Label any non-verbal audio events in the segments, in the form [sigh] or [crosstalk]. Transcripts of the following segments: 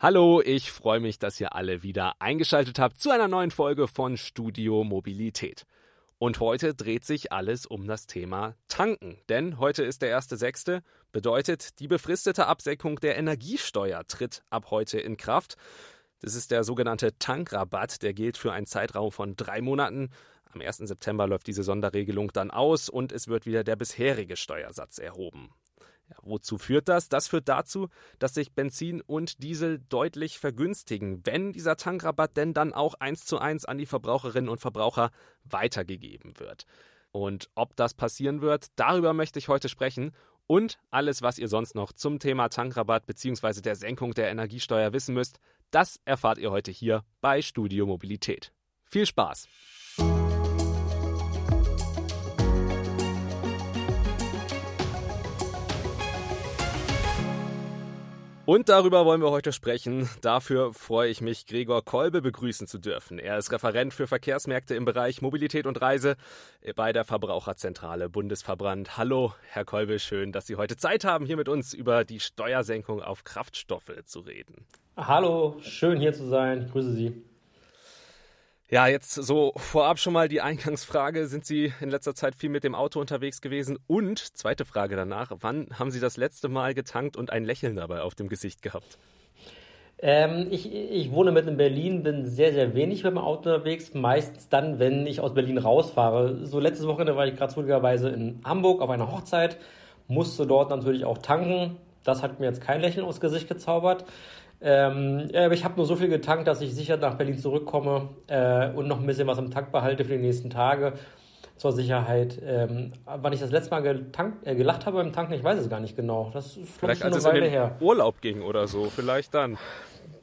Hallo, ich freue mich, dass ihr alle wieder eingeschaltet habt zu einer neuen Folge von Studio Mobilität. Und heute dreht sich alles um das Thema Tanken. Denn heute ist der 1.6. bedeutet, die befristete Absenkung der Energiesteuer tritt ab heute in Kraft. Das ist der sogenannte Tankrabatt, der gilt für einen Zeitraum von drei Monaten. Am 1. September läuft diese Sonderregelung dann aus und es wird wieder der bisherige Steuersatz erhoben. Ja, wozu führt das? Das führt dazu, dass sich Benzin und Diesel deutlich vergünstigen, wenn dieser Tankrabatt denn dann auch eins zu eins an die Verbraucherinnen und Verbraucher weitergegeben wird. Und ob das passieren wird, darüber möchte ich heute sprechen. Und alles, was ihr sonst noch zum Thema Tankrabatt bzw. der Senkung der Energiesteuer wissen müsst, das erfahrt ihr heute hier bei Studio Mobilität. Viel Spaß! Und darüber wollen wir heute sprechen. Dafür freue ich mich, Gregor Kolbe begrüßen zu dürfen. Er ist Referent für Verkehrsmärkte im Bereich Mobilität und Reise bei der Verbraucherzentrale Bundesverband. Hallo, Herr Kolbe, schön, dass Sie heute Zeit haben, hier mit uns über die Steuersenkung auf Kraftstoffe zu reden. Hallo, schön hier zu sein. Ich grüße Sie. Ja, jetzt so vorab schon mal die Eingangsfrage. Sind Sie in letzter Zeit viel mit dem Auto unterwegs gewesen? Und zweite Frage danach, wann haben Sie das letzte Mal getankt und ein Lächeln dabei auf dem Gesicht gehabt? Ähm, ich, ich wohne mit in Berlin, bin sehr, sehr wenig mit dem Auto unterwegs. Meistens dann, wenn ich aus Berlin rausfahre. So letztes Wochenende war ich gerade zufälligerweise in Hamburg auf einer Hochzeit, musste dort natürlich auch tanken. Das hat mir jetzt kein Lächeln aufs Gesicht gezaubert. Ähm, ja, aber ich habe nur so viel getankt, dass ich sicher nach Berlin zurückkomme äh, und noch ein bisschen was im Tank behalte für die nächsten Tage zur Sicherheit. Ähm, wann ich das letzte Mal getankt, äh, gelacht habe beim Tanken, ich weiß es gar nicht genau. Das ist vielleicht schon eine Weile her. Urlaub ging oder so, vielleicht dann.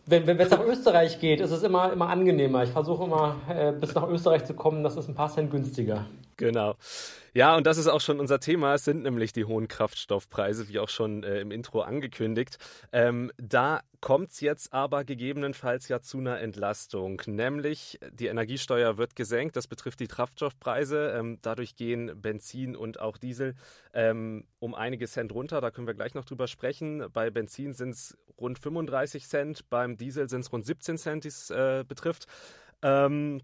Wenn es nach Österreich geht, ist es immer, immer angenehmer. Ich versuche immer, äh, bis nach Österreich zu kommen, das ist ein paar Cent günstiger. Genau. Ja, und das ist auch schon unser Thema. Es sind nämlich die hohen Kraftstoffpreise, wie auch schon äh, im Intro angekündigt. Ähm, da kommt es jetzt aber gegebenenfalls ja zu einer Entlastung. Nämlich die Energiesteuer wird gesenkt. Das betrifft die Kraftstoffpreise. Ähm, dadurch gehen Benzin und auch Diesel ähm, um einige Cent runter. Da können wir gleich noch drüber sprechen. Bei Benzin sind es rund 35 Cent, beim Diesel sind es rund 17 Cent, die es äh, betrifft. Ähm,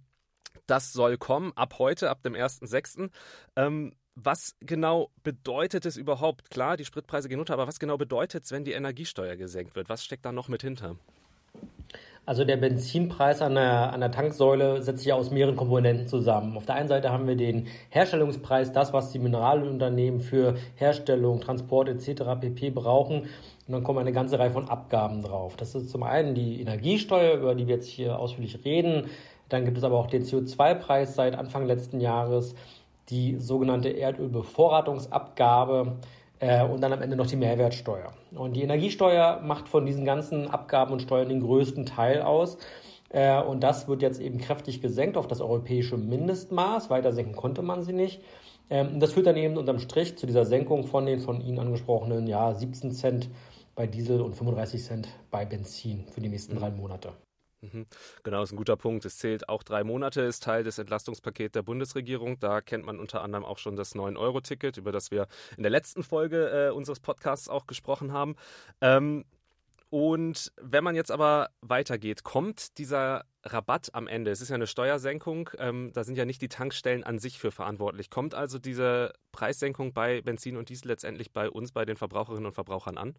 das soll kommen ab heute, ab dem 1.6. Ähm, was genau bedeutet es überhaupt? Klar, die Spritpreise gehen runter, aber was genau bedeutet es, wenn die Energiesteuer gesenkt wird? Was steckt da noch mit hinter? Also der Benzinpreis an der, an der Tanksäule setzt sich aus mehreren Komponenten zusammen. Auf der einen Seite haben wir den Herstellungspreis, das, was die Mineralunternehmen für Herstellung, Transport etc. pp. brauchen. Und dann kommen eine ganze Reihe von Abgaben drauf. Das ist zum einen die Energiesteuer, über die wir jetzt hier ausführlich reden. Dann gibt es aber auch den CO2-Preis seit Anfang letzten Jahres, die sogenannte Erdölbevorratungsabgabe äh, und dann am Ende noch die Mehrwertsteuer. Und die Energiesteuer macht von diesen ganzen Abgaben und Steuern den größten Teil aus. Äh, und das wird jetzt eben kräftig gesenkt auf das europäische Mindestmaß. Weiter senken konnte man sie nicht. Ähm, das führt dann eben unterm Strich zu dieser Senkung von den von Ihnen angesprochenen ja, 17 Cent bei Diesel und 35 Cent bei Benzin für die nächsten drei Monate. Mhm. Genau, ist ein guter Punkt. Es zählt auch drei Monate, ist Teil des Entlastungspakets der Bundesregierung. Da kennt man unter anderem auch schon das 9-Euro-Ticket, über das wir in der letzten Folge äh, unseres Podcasts auch gesprochen haben. Ähm, und wenn man jetzt aber weitergeht, kommt dieser Rabatt am Ende, es ist ja eine Steuersenkung, ähm, da sind ja nicht die Tankstellen an sich für verantwortlich. Kommt also diese Preissenkung bei Benzin und Diesel letztendlich bei uns, bei den Verbraucherinnen und Verbrauchern an?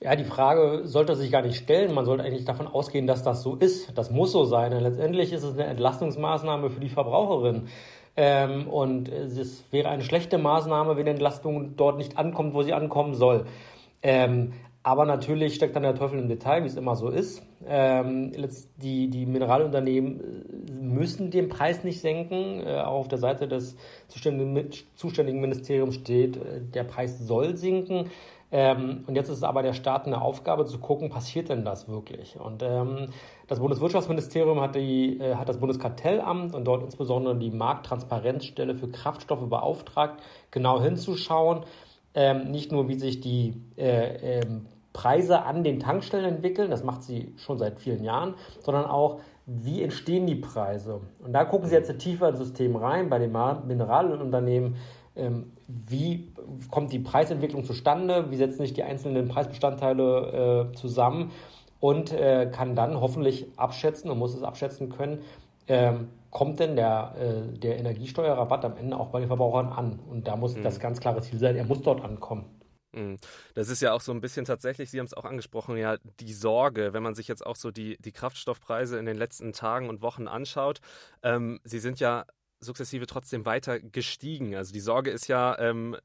Ja, die Frage sollte sich gar nicht stellen. Man sollte eigentlich davon ausgehen, dass das so ist. Das muss so sein. Denn letztendlich ist es eine Entlastungsmaßnahme für die Verbraucherin. Ähm, und es wäre eine schlechte Maßnahme, wenn die Entlastung dort nicht ankommt, wo sie ankommen soll. Ähm, aber natürlich steckt dann der Teufel im Detail, wie es immer so ist. Ähm, die, die Mineralunternehmen äh, müssen den Preis nicht senken. Äh, auch auf der Seite des zuständigen, zuständigen Ministeriums steht, äh, der Preis soll sinken. Ähm, und jetzt ist es aber der Staat eine Aufgabe zu gucken, passiert denn das wirklich? Und ähm, das Bundeswirtschaftsministerium hat, die, äh, hat das Bundeskartellamt und dort insbesondere die Markttransparenzstelle für Kraftstoffe beauftragt, genau hinzuschauen, ähm, nicht nur wie sich die äh, ähm, Preise an den Tankstellen entwickeln, das macht sie schon seit vielen Jahren, sondern auch, wie entstehen die Preise? Und da gucken Sie jetzt tiefer ins System rein, bei den Mineralunternehmen, wie kommt die Preisentwicklung zustande, wie setzen sich die einzelnen Preisbestandteile äh, zusammen und äh, kann dann hoffentlich abschätzen und muss es abschätzen können, ähm, kommt denn der, äh, der Energiesteuerrabatt am Ende auch bei den Verbrauchern an? Und da muss mhm. das ganz klare Ziel sein, er muss dort ankommen. Mhm. Das ist ja auch so ein bisschen tatsächlich, Sie haben es auch angesprochen, ja, die Sorge, wenn man sich jetzt auch so die, die Kraftstoffpreise in den letzten Tagen und Wochen anschaut. Ähm, sie sind ja sukzessive trotzdem weiter gestiegen. Also die Sorge ist ja, ähm,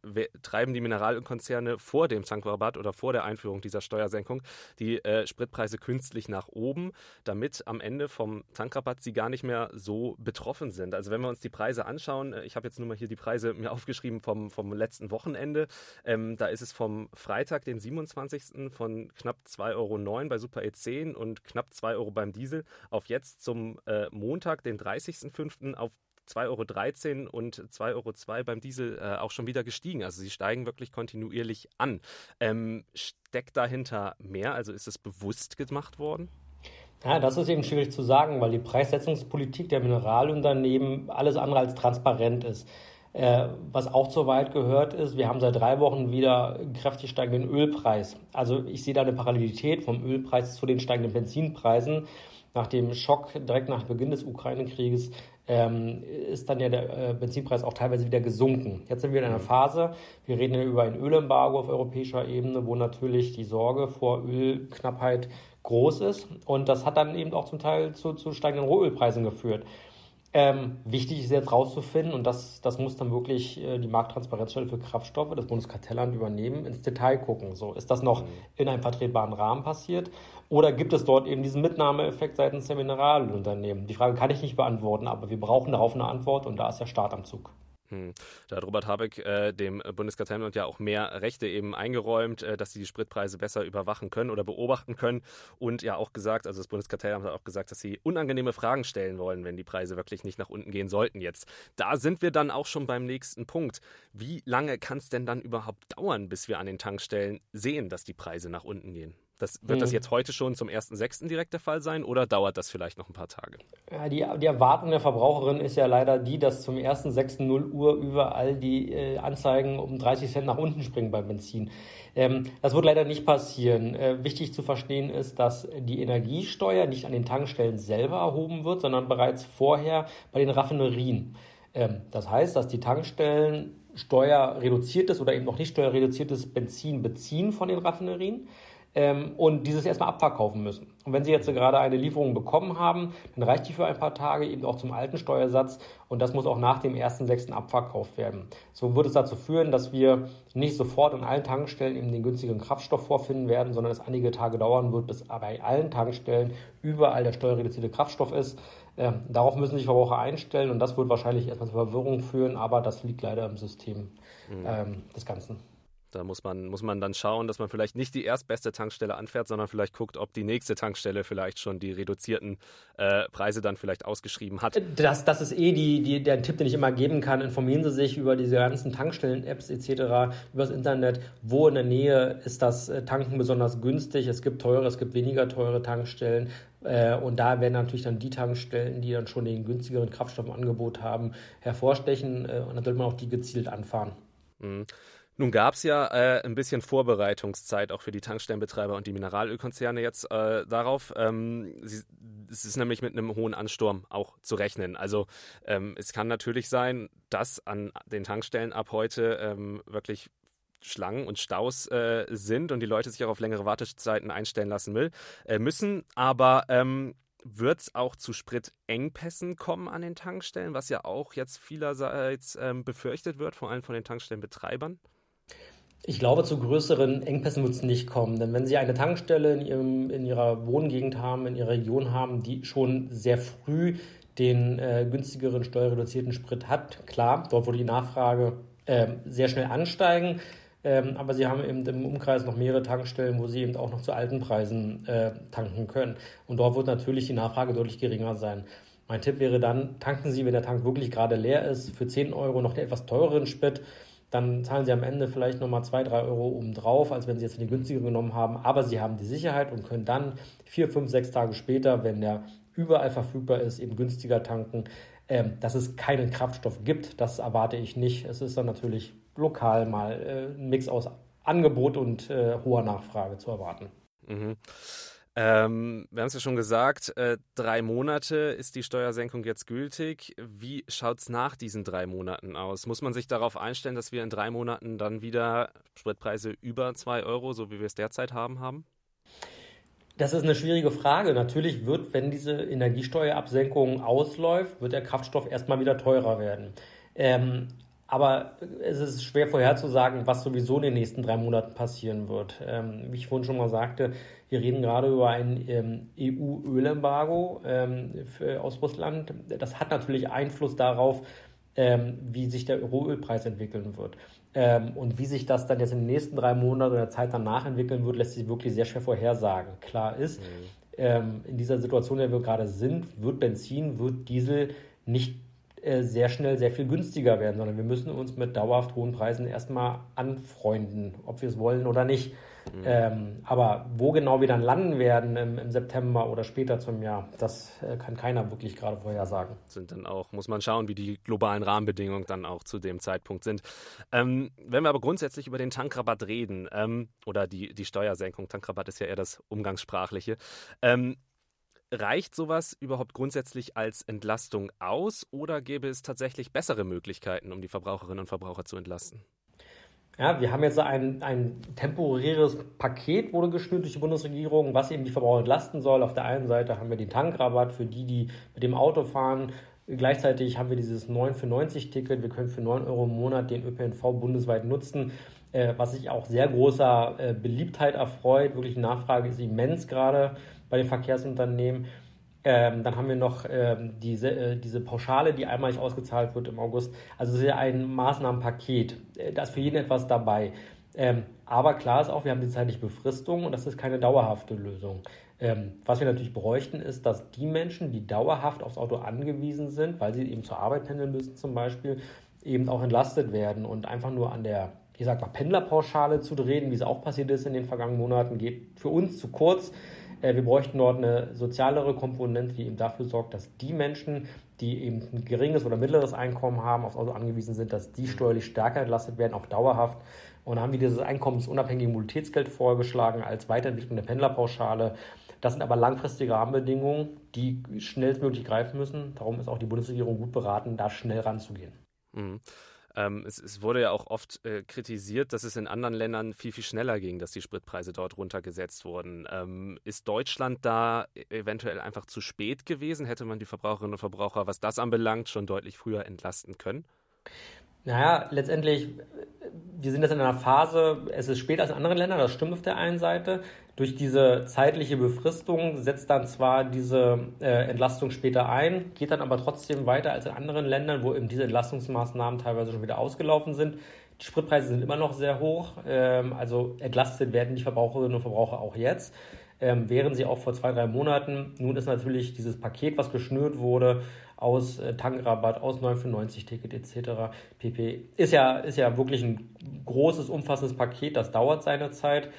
treiben die Mineralölkonzerne vor dem Tankrabatt oder vor der Einführung dieser Steuersenkung die äh, Spritpreise künstlich nach oben, damit am Ende vom Tankrabatt sie gar nicht mehr so betroffen sind. Also wenn wir uns die Preise anschauen, äh, ich habe jetzt nur mal hier die Preise mir aufgeschrieben vom, vom letzten Wochenende, ähm, da ist es vom Freitag, den 27. von knapp 2,09 Euro bei Super E10 und knapp 2 Euro beim Diesel auf jetzt zum äh, Montag, den 30.05. auf 2,13 Euro und 2,02 Euro beim Diesel äh, auch schon wieder gestiegen. Also sie steigen wirklich kontinuierlich an. Ähm, steckt dahinter mehr? Also ist es bewusst gemacht worden? Ja, das ist eben schwierig zu sagen, weil die Preissetzungspolitik der Mineralunternehmen alles andere als transparent ist. Äh, was auch zu weit gehört ist, wir haben seit drei Wochen wieder kräftig steigenden Ölpreis. Also ich sehe da eine Parallelität vom Ölpreis zu den steigenden Benzinpreisen. Nach dem Schock direkt nach Beginn des Ukraine-Krieges ähm, ist dann ja der äh, Benzinpreis auch teilweise wieder gesunken. Jetzt sind wir in einer mhm. Phase, wir reden ja über ein Ölembargo auf europäischer Ebene, wo natürlich die Sorge vor Ölknappheit groß ist. Und das hat dann eben auch zum Teil zu, zu steigenden Rohölpreisen geführt. Ähm, wichtig ist jetzt rauszufinden, und das, das muss dann wirklich äh, die Markttransparenzstelle für Kraftstoffe, das Bundeskartellamt übernehmen, ins Detail gucken. So, ist das noch mhm. in einem vertretbaren Rahmen passiert? Oder gibt es dort eben diesen Mitnahmeeffekt seitens der Mineralunternehmen? Die Frage kann ich nicht beantworten, aber wir brauchen darauf eine Antwort und da ist der Start am Zug. Hm. Da hat Robert Habeck äh, dem Bundeskartellamt ja auch mehr Rechte eben eingeräumt, äh, dass sie die Spritpreise besser überwachen können oder beobachten können und ja auch gesagt, also das Bundeskartellamt hat auch gesagt, dass sie unangenehme Fragen stellen wollen, wenn die Preise wirklich nicht nach unten gehen sollten jetzt. Da sind wir dann auch schon beim nächsten Punkt. Wie lange kann es denn dann überhaupt dauern, bis wir an den Tankstellen sehen, dass die Preise nach unten gehen? Das, wird mhm. das jetzt heute schon zum 1.6. direkt der Fall sein oder dauert das vielleicht noch ein paar Tage? Ja, die, die Erwartung der Verbraucherin ist ja leider die, dass zum 1.6. 0 Uhr überall die äh, Anzeigen um 30 Cent nach unten springen beim Benzin. Ähm, das wird leider nicht passieren. Äh, wichtig zu verstehen ist, dass die Energiesteuer nicht an den Tankstellen selber erhoben wird, sondern bereits vorher bei den Raffinerien. Ähm, das heißt, dass die Tankstellen steuerreduziertes oder eben noch nicht steuerreduziertes Benzin beziehen von den Raffinerien ähm, und dieses erstmal abverkaufen müssen. Und wenn Sie jetzt gerade eine Lieferung bekommen haben, dann reicht die für ein paar Tage eben auch zum alten Steuersatz und das muss auch nach dem 1.6. abverkauft werden. So wird es dazu führen, dass wir nicht sofort an allen Tankstellen eben den günstigeren Kraftstoff vorfinden werden, sondern es einige Tage dauern wird, bis bei allen Tankstellen überall der steuerreduzierte Kraftstoff ist. Ähm, darauf müssen sich Verbraucher einstellen und das wird wahrscheinlich erstmal zur Verwirrung führen, aber das liegt leider im System mhm. ähm, des Ganzen. Da muss man, muss man dann schauen, dass man vielleicht nicht die erstbeste Tankstelle anfährt, sondern vielleicht guckt, ob die nächste Tankstelle vielleicht schon die reduzierten äh, Preise dann vielleicht ausgeschrieben hat. Das, das ist eh die, die, der Tipp, den ich immer geben kann. Informieren Sie sich über diese ganzen Tankstellen-Apps etc., über das Internet. Wo in der Nähe ist das äh, Tanken besonders günstig? Es gibt teure, es gibt weniger teure Tankstellen. Äh, und da werden natürlich dann die Tankstellen, die dann schon den günstigeren Kraftstoff im Angebot haben, hervorstechen. Äh, und dann sollte man auch die gezielt anfahren. Mhm. Nun gab es ja äh, ein bisschen Vorbereitungszeit auch für die Tankstellenbetreiber und die Mineralölkonzerne jetzt äh, darauf. Ähm, sie, es ist nämlich mit einem hohen Ansturm auch zu rechnen. Also ähm, es kann natürlich sein, dass an den Tankstellen ab heute ähm, wirklich Schlangen und Staus äh, sind und die Leute sich auch auf längere Wartezeiten einstellen lassen will, äh, müssen. Aber ähm, wird es auch zu Spritengpässen kommen an den Tankstellen, was ja auch jetzt vielerseits ähm, befürchtet wird, vor allem von den Tankstellenbetreibern? Ich glaube, zu größeren Engpässen wird es nicht kommen. Denn wenn Sie eine Tankstelle in, Ihrem, in Ihrer Wohngegend haben, in Ihrer Region haben, die schon sehr früh den äh, günstigeren steuerreduzierten Sprit hat, klar, dort würde die Nachfrage äh, sehr schnell ansteigen. Ähm, aber Sie haben eben im Umkreis noch mehrere Tankstellen, wo Sie eben auch noch zu alten Preisen äh, tanken können. Und dort wird natürlich die Nachfrage deutlich geringer sein. Mein Tipp wäre dann, tanken Sie, wenn der Tank wirklich gerade leer ist, für 10 Euro noch den etwas teureren Sprit dann zahlen Sie am Ende vielleicht nochmal 2, 3 Euro obendrauf, als wenn Sie jetzt den günstigeren genommen haben. Aber Sie haben die Sicherheit und können dann 4, 5, 6 Tage später, wenn der überall verfügbar ist, eben günstiger tanken. Ähm, dass es keinen Kraftstoff gibt, das erwarte ich nicht. Es ist dann natürlich lokal mal äh, ein Mix aus Angebot und äh, hoher Nachfrage zu erwarten. Mhm. Ähm, wir haben es ja schon gesagt, äh, drei Monate ist die Steuersenkung jetzt gültig. Wie schaut es nach diesen drei Monaten aus? Muss man sich darauf einstellen, dass wir in drei Monaten dann wieder Spritpreise über zwei Euro, so wie wir es derzeit haben, haben? Das ist eine schwierige Frage. Natürlich wird, wenn diese Energiesteuerabsenkung ausläuft, wird der Kraftstoff erstmal wieder teurer werden. Ähm, aber es ist schwer vorherzusagen, was sowieso in den nächsten drei Monaten passieren wird. Ähm, wie ich vorhin schon mal sagte, wir reden gerade über ein ähm, EU-Ölembargo ähm, aus Russland. Das hat natürlich Einfluss darauf, ähm, wie sich der Rohölpreis entwickeln wird. Ähm, und wie sich das dann jetzt in den nächsten drei Monaten oder der Zeit danach entwickeln wird, lässt sich wirklich sehr schwer vorhersagen. Klar ist, mhm. Ähm, in dieser Situation, in der wir gerade sind, wird Benzin, wird Diesel nicht sehr schnell sehr viel günstiger werden, sondern wir müssen uns mit dauerhaft hohen Preisen erstmal anfreunden, ob wir es wollen oder nicht. Mhm. Ähm, aber wo genau wir dann landen werden im, im, September oder später zum Jahr, das äh, kann keiner wirklich gerade vorhersagen. Sind dann auch, muss man schauen, wie die globalen Rahmenbedingungen dann auch zu dem Zeitpunkt sind. Ähm, wenn wir aber grundsätzlich über den Tankrabatt reden ähm, oder die, die Steuersenkung, Tankrabatt ist ja eher das Umgangssprachliche. Reicht sowas überhaupt grundsätzlich als Entlastung aus oder gäbe es tatsächlich bessere Möglichkeiten, um die Verbraucherinnen und Verbraucher zu entlasten? Ja, wir haben jetzt ein, ein temporäres Paket, wurde geschnürt durch die Bundesregierung, was eben die Verbraucher entlasten soll. Auf der einen Seite haben wir den Tankrabatt für die, die mit dem Auto fahren. Gleichzeitig haben wir dieses 9 für 90 Ticket. Wir können für 9 Euro im Monat den ÖPNV bundesweit nutzen, äh, was sich auch sehr großer äh, Beliebtheit erfreut. Wirklich Nachfrage ist immens gerade bei den Verkehrsunternehmen. Ähm, dann haben wir noch ähm, diese, äh, diese Pauschale, die einmalig ausgezahlt wird im August. Also es ist ja ein Maßnahmenpaket. Äh, da ist für jeden etwas dabei. Ähm, aber klar ist auch, wir haben die zeitliche Befristung und das ist keine dauerhafte Lösung. Ähm, was wir natürlich bräuchten, ist, dass die Menschen, die dauerhaft aufs Auto angewiesen sind, weil sie eben zur Arbeit pendeln müssen zum Beispiel, eben auch entlastet werden und einfach nur an der, ich sag mal, Pendlerpauschale zu drehen, wie es auch passiert ist in den vergangenen Monaten, geht für uns zu kurz. Äh, wir bräuchten dort eine sozialere Komponente, die eben dafür sorgt, dass die Menschen, die eben ein geringes oder mittleres Einkommen haben, aufs Auto angewiesen sind, dass die steuerlich stärker entlastet werden, auch dauerhaft. Und haben wir dieses einkommensunabhängige Mobilitätsgeld vorgeschlagen als Weiterentwicklung der Pendlerpauschale. Das sind aber langfristige Rahmenbedingungen, die schnellstmöglich greifen müssen. Darum ist auch die Bundesregierung gut beraten, da schnell ranzugehen. Mhm. Ähm, es, es, wurde ja auch oft äh, kritisiert, dass es in anderen Ländern viel, viel schneller ging, dass die Spritpreise dort runtergesetzt wurden. Ähm, ist Deutschland da e-, eventuell einfach zu spät gewesen? Hätte man die Verbraucherinnen und Verbraucher, was das anbelangt, schon deutlich früher entlasten können? Naja, letztendlich, wir sind jetzt in einer Phase, es ist später als in anderen Ländern, das stimmt auf der einen Seite. Durch diese zeitliche Befristung setzt dann zwar diese äh, Entlastung später ein, geht dann aber trotzdem weiter als in anderen Ländern, wo eben diese Entlastungsmaßnahmen teilweise schon wieder ausgelaufen sind. Die Spritpreise sind immer noch sehr hoch, ähm, also entlastet werden die Verbraucherinnen und Verbraucher auch jetzt ähm, wären sie auch vor zwei, drei Monaten. Nun ist natürlich dieses Paket, was geschnürt wurde, aus äh, Tankrabatt, aus 9,95-Ticket etc. pp. Ist ja, ist ja wirklich ein großes, umfassendes Paket, das dauert seine Zeit.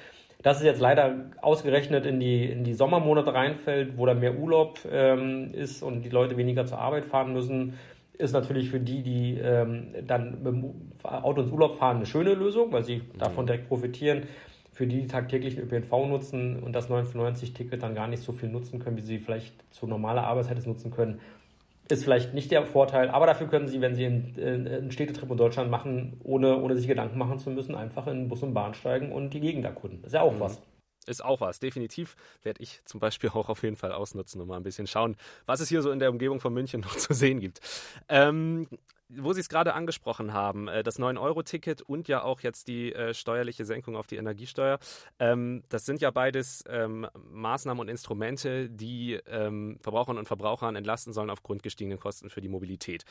Dass es jetzt leider ausgerechnet in die, in die Sommermonate reinfällt, wo da mehr Urlaub ähm, ist und die Leute weniger zur Arbeit fahren müssen, ist natürlich für die, die ähm, dann mit dem Auto ins Urlaub fahren, eine schöne Lösung, weil sie mhm. davon direkt profitieren für die, die tagtäglich ÖPNV nutzen und das 995-Ticket dann gar nicht so viel nutzen können, wie sie vielleicht zu normaler Arbeitszeit es nutzen können, ist vielleicht nicht der Vorteil. Aber dafür können sie, wenn sie einen Städtetrip in Deutschland machen, ohne, ohne sich Gedanken machen zu müssen, einfach in Bus und Bahn steigen und die Gegend erkunden. Ist ja auch mhm. was. Ist auch was, definitiv. Werde ich zum Beispiel [laughs] auch auf jeden Fall ausnutzen und mal ein bisschen schauen, was es hier so in der Umgebung von München noch zu sehen gibt. Ähm, wo Sie es gerade angesprochen haben, äh, das 9-Euro-Ticket und ja auch jetzt die äh, steuerliche Senkung auf die Energiesteuer, ähm, das sind ja beides ähm, Maßnahmen und Instrumente, die ähm, Verbraucherinnen und Verbrauchern entlasten sollen aufgrund gestiegenen Kosten für die Mobilität.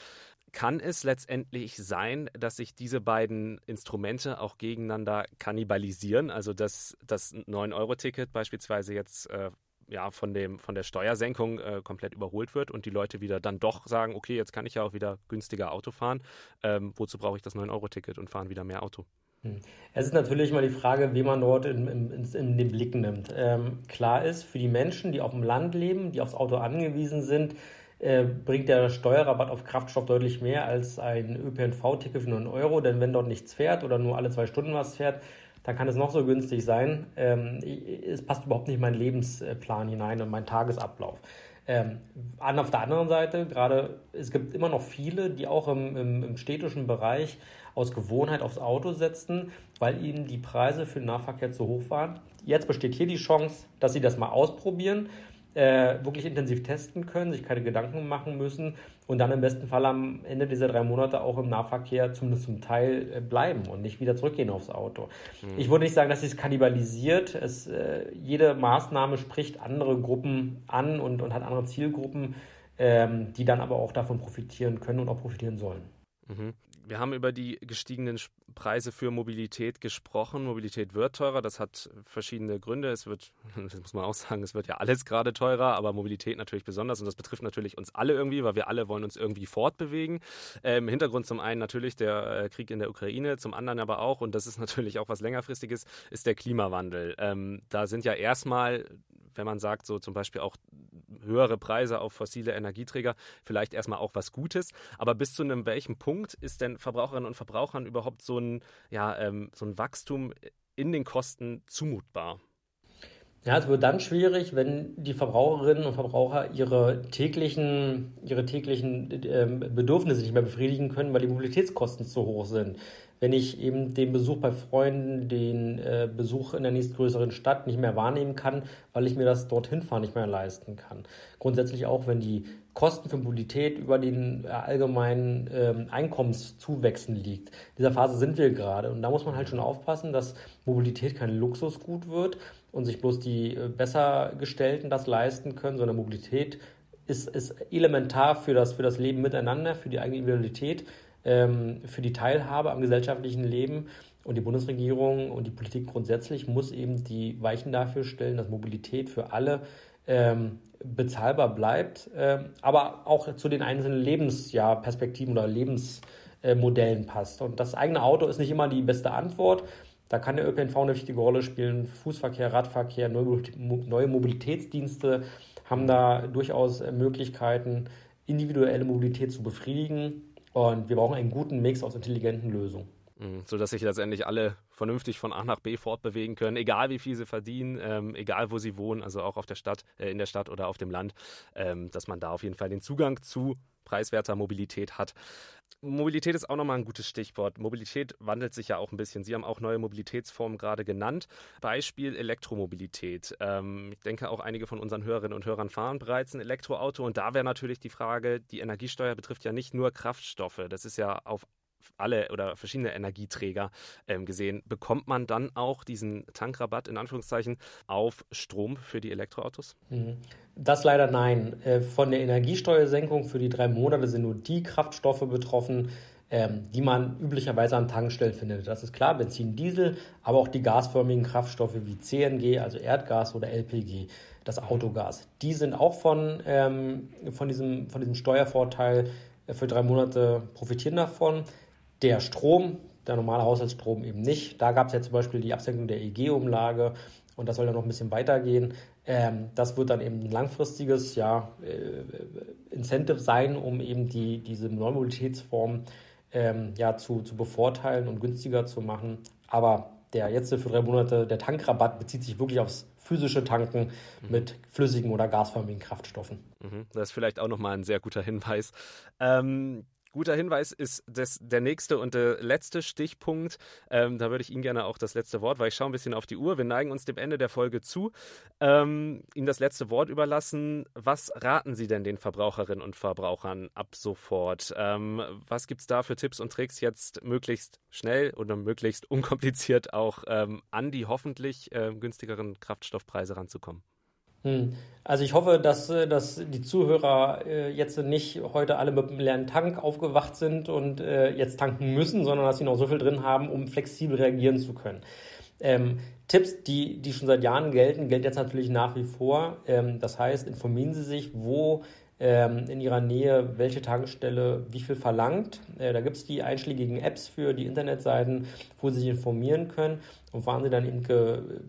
Kann es letztendlich sein, dass sich diese beiden Instrumente auch gegeneinander kannibalisieren? Also dass das 9-Euro-Ticket beispielsweise jetzt äh, ja, von, dem, von der Steuersenkung äh, komplett überholt wird und die Leute wieder dann doch sagen, okay, jetzt kann ich ja auch wieder günstiger Auto fahren. Ähm, wozu brauche ich das 9-Euro-Ticket und fahren wieder mehr Auto? Hm. Es ist natürlich immer die Frage, wie man dort in, in, in den Blick nimmt. Ähm, klar ist, für die Menschen, die auf dem Land leben, die aufs Auto angewiesen sind, äh, bringt der Steuerrabatt auf Kraftstoff deutlich mehr als ein ÖPNV-Ticket für 9 Euro. Denn wenn dort nichts fährt oder nur alle zwei Stunden was fährt, dann kann es noch so günstig sein. Ähm, es passt überhaupt nicht in meinen Lebensplan hinein und meinen Tagesablauf. Ähm, auf der anderen Seite, gerade es gibt immer noch viele, die auch im, im, im städtischen Bereich aus Gewohnheit aufs Auto setzen, weil ihnen die Preise für den Nahverkehr zu hoch waren. Jetzt besteht hier die Chance, dass sie das mal ausprobieren äh, wirklich intensiv testen können, sich keine Gedanken machen müssen und dann im besten Fall am Ende dieser drei Monate auch im Nahverkehr zumindest zum Teil äh, bleiben und nicht wieder zurückgehen aufs Auto. Mhm. Ich würde nicht sagen, dass es kannibalisiert. Es, äh, jede Maßnahme spricht andere Gruppen an und, und hat andere Zielgruppen, ähm, die dann aber auch davon profitieren können und auch profitieren sollen. Mhm. Wir haben über die gestiegenen Preise für Mobilität gesprochen. Mobilität wird teurer. Das hat verschiedene Gründe. Es wird, [laughs] das muss man auch sagen, es wird ja alles gerade teurer, aber Mobilität natürlich besonders. Und das betrifft natürlich uns alle irgendwie, weil wir alle wollen uns irgendwie fortbewegen. Äh, Im Hintergrund zum einen natürlich der äh, Krieg in der Ukraine, zum anderen aber auch, und das ist [laughs] natürlich auch was längerfristiges, ist der Klimawandel. Ähm, da sind ja erstmal wenn man sagt, so zum Beispiel auch höhere Preise auf fossile Energieträger, vielleicht erstmal auch was Gutes. Aber bis zu einem welchem Punkt ist denn Verbraucherinnen und Verbrauchern überhaupt so ein, ja, ähm, so ein Wachstum in den Kosten zumutbar? Ja, es wird dann schwierig, wenn die Verbraucherinnen und Verbraucher ihre täglichen, ihre täglichen äh, Bedürfnisse nicht mehr befriedigen können, weil die Mobilitätskosten zu hoch sind wenn ich eben den Besuch bei Freunden, den äh, Besuch in der nächstgrößeren Stadt nicht mehr wahrnehmen kann, weil ich mir das dorthin fahren nicht mehr leisten kann. Grundsätzlich auch, wenn die Kosten für Mobilität über den äh, allgemeinen ähm, Einkommenszuwächsen liegt. In dieser Phase sind wir gerade und da muss man halt schon aufpassen, dass Mobilität kein Luxusgut wird und sich bloß die äh, besser gestellten das leisten können, sondern Mobilität ist, ist elementar für das, für das Leben miteinander, für die eigene Individualität ähm, für die Teilhabe am gesellschaftlichen Leben. Und die Bundesregierung und die Politik grundsätzlich muss eben die Weichen dafür stellen, dass Mobilität für alle ähm, bezahlbar bleibt, äh, aber auch zu den einzelnen Lebensperspektiven oder Lebensmodellen äh, passt. Und das eigene Auto ist nicht immer die beste Antwort. Da kann der ÖPNV eine wichtige Rolle spielen. Fußverkehr, Radverkehr, neue Mobilitätsdienste haben da durchaus Möglichkeiten, individuelle Mobilität zu befriedigen. Und wir brauchen einen guten Mix aus intelligenten Lösungen. Mhm, so dass sich letztendlich alle vernünftig von A nach B fortbewegen können, egal wie viel sie verdienen, ähm, egal wo sie wohnen, also auch auf der Stadt, äh, in der Stadt oder auf dem Land, ähm, dass man da auf jeden Fall den Zugang zu preiswerter Mobilität hat. Mobilität ist auch nochmal ein gutes Stichwort. Mobilität wandelt sich ja auch ein bisschen. Sie haben auch neue Mobilitätsformen gerade genannt. Beispiel Elektromobilität. Ähm, ich denke, auch einige von unseren Hörerinnen und Hörern fahren bereits ein Elektroauto. Und da wäre natürlich die Frage, die Energiesteuer betrifft ja nicht nur Kraftstoffe. Das ist ja auf alle oder verschiedene Energieträger ähm, gesehen, bekommt man dann auch diesen Tankrabatt in Anführungszeichen auf Strom für die Elektroautos? Mhm. Das leider nein. Äh, von der Energiesteuersenkung für die drei Monate sind nur die Kraftstoffe betroffen, ähm, die man üblicherweise an Tankstellen findet. Das ist klar, Benzin, Diesel, aber auch die gasförmigen Kraftstoffe wie CNG, also Erdgas oder LPG, das Autogas. Die sind auch von, ähm, von, diesem, von diesem Steuervorteil für drei Monate profitieren davon. Der Strom, der normale Haushaltsstrom eben nicht. Da gab es ja zum Beispiel die Absenkung der EG-Umlage und das soll dann noch ein bisschen weitergehen. Ähm, das wird dann eben ein langfristiges ja, äh, Incentive sein, um eben die, diese Neumobilitätsform ähm, ja, zu, zu bevorteilen und günstiger zu machen. Aber der jetzt für drei Monate, der Tankrabatt bezieht sich wirklich aufs physische Tanken mhm. mit flüssigen oder gasförmigen Kraftstoffen. Mhm. Das ist vielleicht auch nochmal ein sehr guter Hinweis. Ähm, Guter Hinweis ist das, der nächste und der letzte Stichpunkt. Ähm, da würde ich Ihnen gerne auch das letzte Wort, weil ich schaue ein bisschen auf die Uhr. Wir neigen uns dem Ende der Folge zu. Ähm, Ihnen das letzte Wort überlassen. Was raten Sie denn den Verbraucherinnen und Verbrauchern ab sofort? Ähm, was gibt es da für Tipps und Tricks, jetzt möglichst schnell oder möglichst unkompliziert auch ähm, an die hoffentlich äh, günstigeren Kraftstoffpreise ranzukommen? Hm. Also ich hoffe, dass, äh, dass die Zuhörer äh, jetzt nicht heute alle mit einem leeren Tank aufgewacht sind und äh, jetzt tanken müssen, sondern dass sie noch so viel drin haben, um flexibel reagieren zu können. Ähm, Tipps, die, die schon seit Jahren gelten, gelten jetzt natürlich nach wie vor. Ähm, das heißt, informieren Sie sich, wo ähm, in Ihrer Nähe welche Tankstelle wie viel verlangt. Äh, da gibt es die einschlägigen Apps für die Internetseiten, wo Sie sich informieren können und fahren Sie dann eben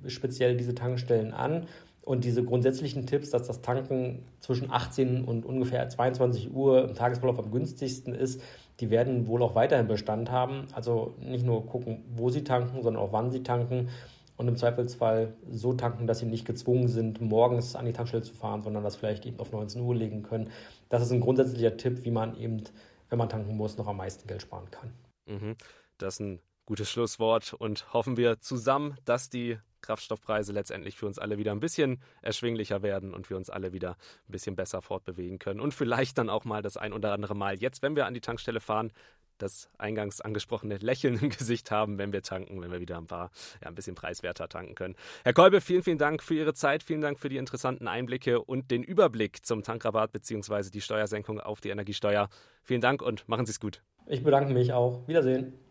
speziell diese Tankstellen an und diese grundsätzlichen Tipps, dass das Tanken zwischen 18 und ungefähr 22 Uhr im Tagesverlauf am günstigsten ist, die werden wohl auch weiterhin Bestand haben. Also nicht nur gucken, wo sie tanken, sondern auch wann sie tanken und im Zweifelsfall so tanken, dass sie nicht gezwungen sind, morgens an die Tankstelle zu fahren, sondern das vielleicht eben auf 19 Uhr legen können. Das ist ein grundsätzlicher Tipp, wie man eben, wenn man tanken muss, noch am meisten Geld sparen kann. Mhm. Das ist ein gutes Schlusswort und hoffen wir zusammen, dass die Kraftstoffpreise letztendlich für uns alle wieder ein bisschen erschwinglicher werden und wir uns alle wieder ein bisschen besser fortbewegen können und vielleicht dann auch mal das ein oder andere Mal jetzt, wenn wir an die Tankstelle fahren, das eingangs angesprochene Lächeln im [laughs] Gesicht haben, wenn wir tanken, wenn wir wieder ein paar, ja, ein bisschen preiswerter tanken können. Herr Kolbe, vielen, vielen Dank für Ihre Zeit, vielen Dank für die interessanten Einblicke und den Überblick zum Tankrabatt bzw. die Steuersenkung auf die Energiesteuer. Vielen Dank und machen Sie es gut. Ich bedanke mich auch. Wiedersehen.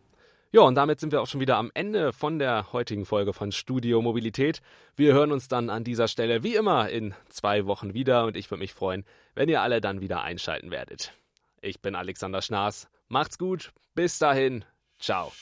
Ja, und damit sind wir auch schon wieder am Ende von der heutigen Folge von Studio Mobilität. Wir hören uns dann an dieser Stelle wie immer in zwei Wochen wieder und ich würde mich freuen, wenn ihr alle dann wieder einschalten werdet. Ich bin Alexander Schnaas. Macht's gut. Bis dahin. Ciao.